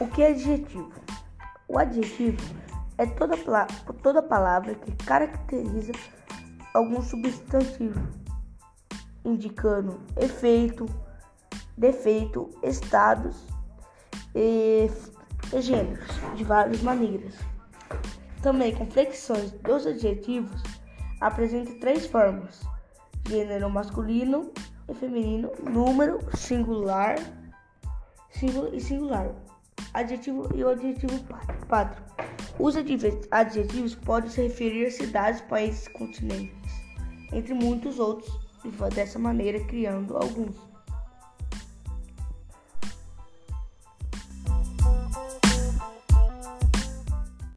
O que é adjetivo? O adjetivo é toda, toda palavra que caracteriza algum substantivo, indicando efeito, defeito, estados e, e gêneros de várias maneiras. Também com flexões dos adjetivos apresenta três formas: gênero masculino e feminino, número singular, singular e singular adjetivo e o adjetivo pátrio. Os adjetivos podem se referir a cidades, países, continentes, entre muitos outros, e dessa maneira criando alguns.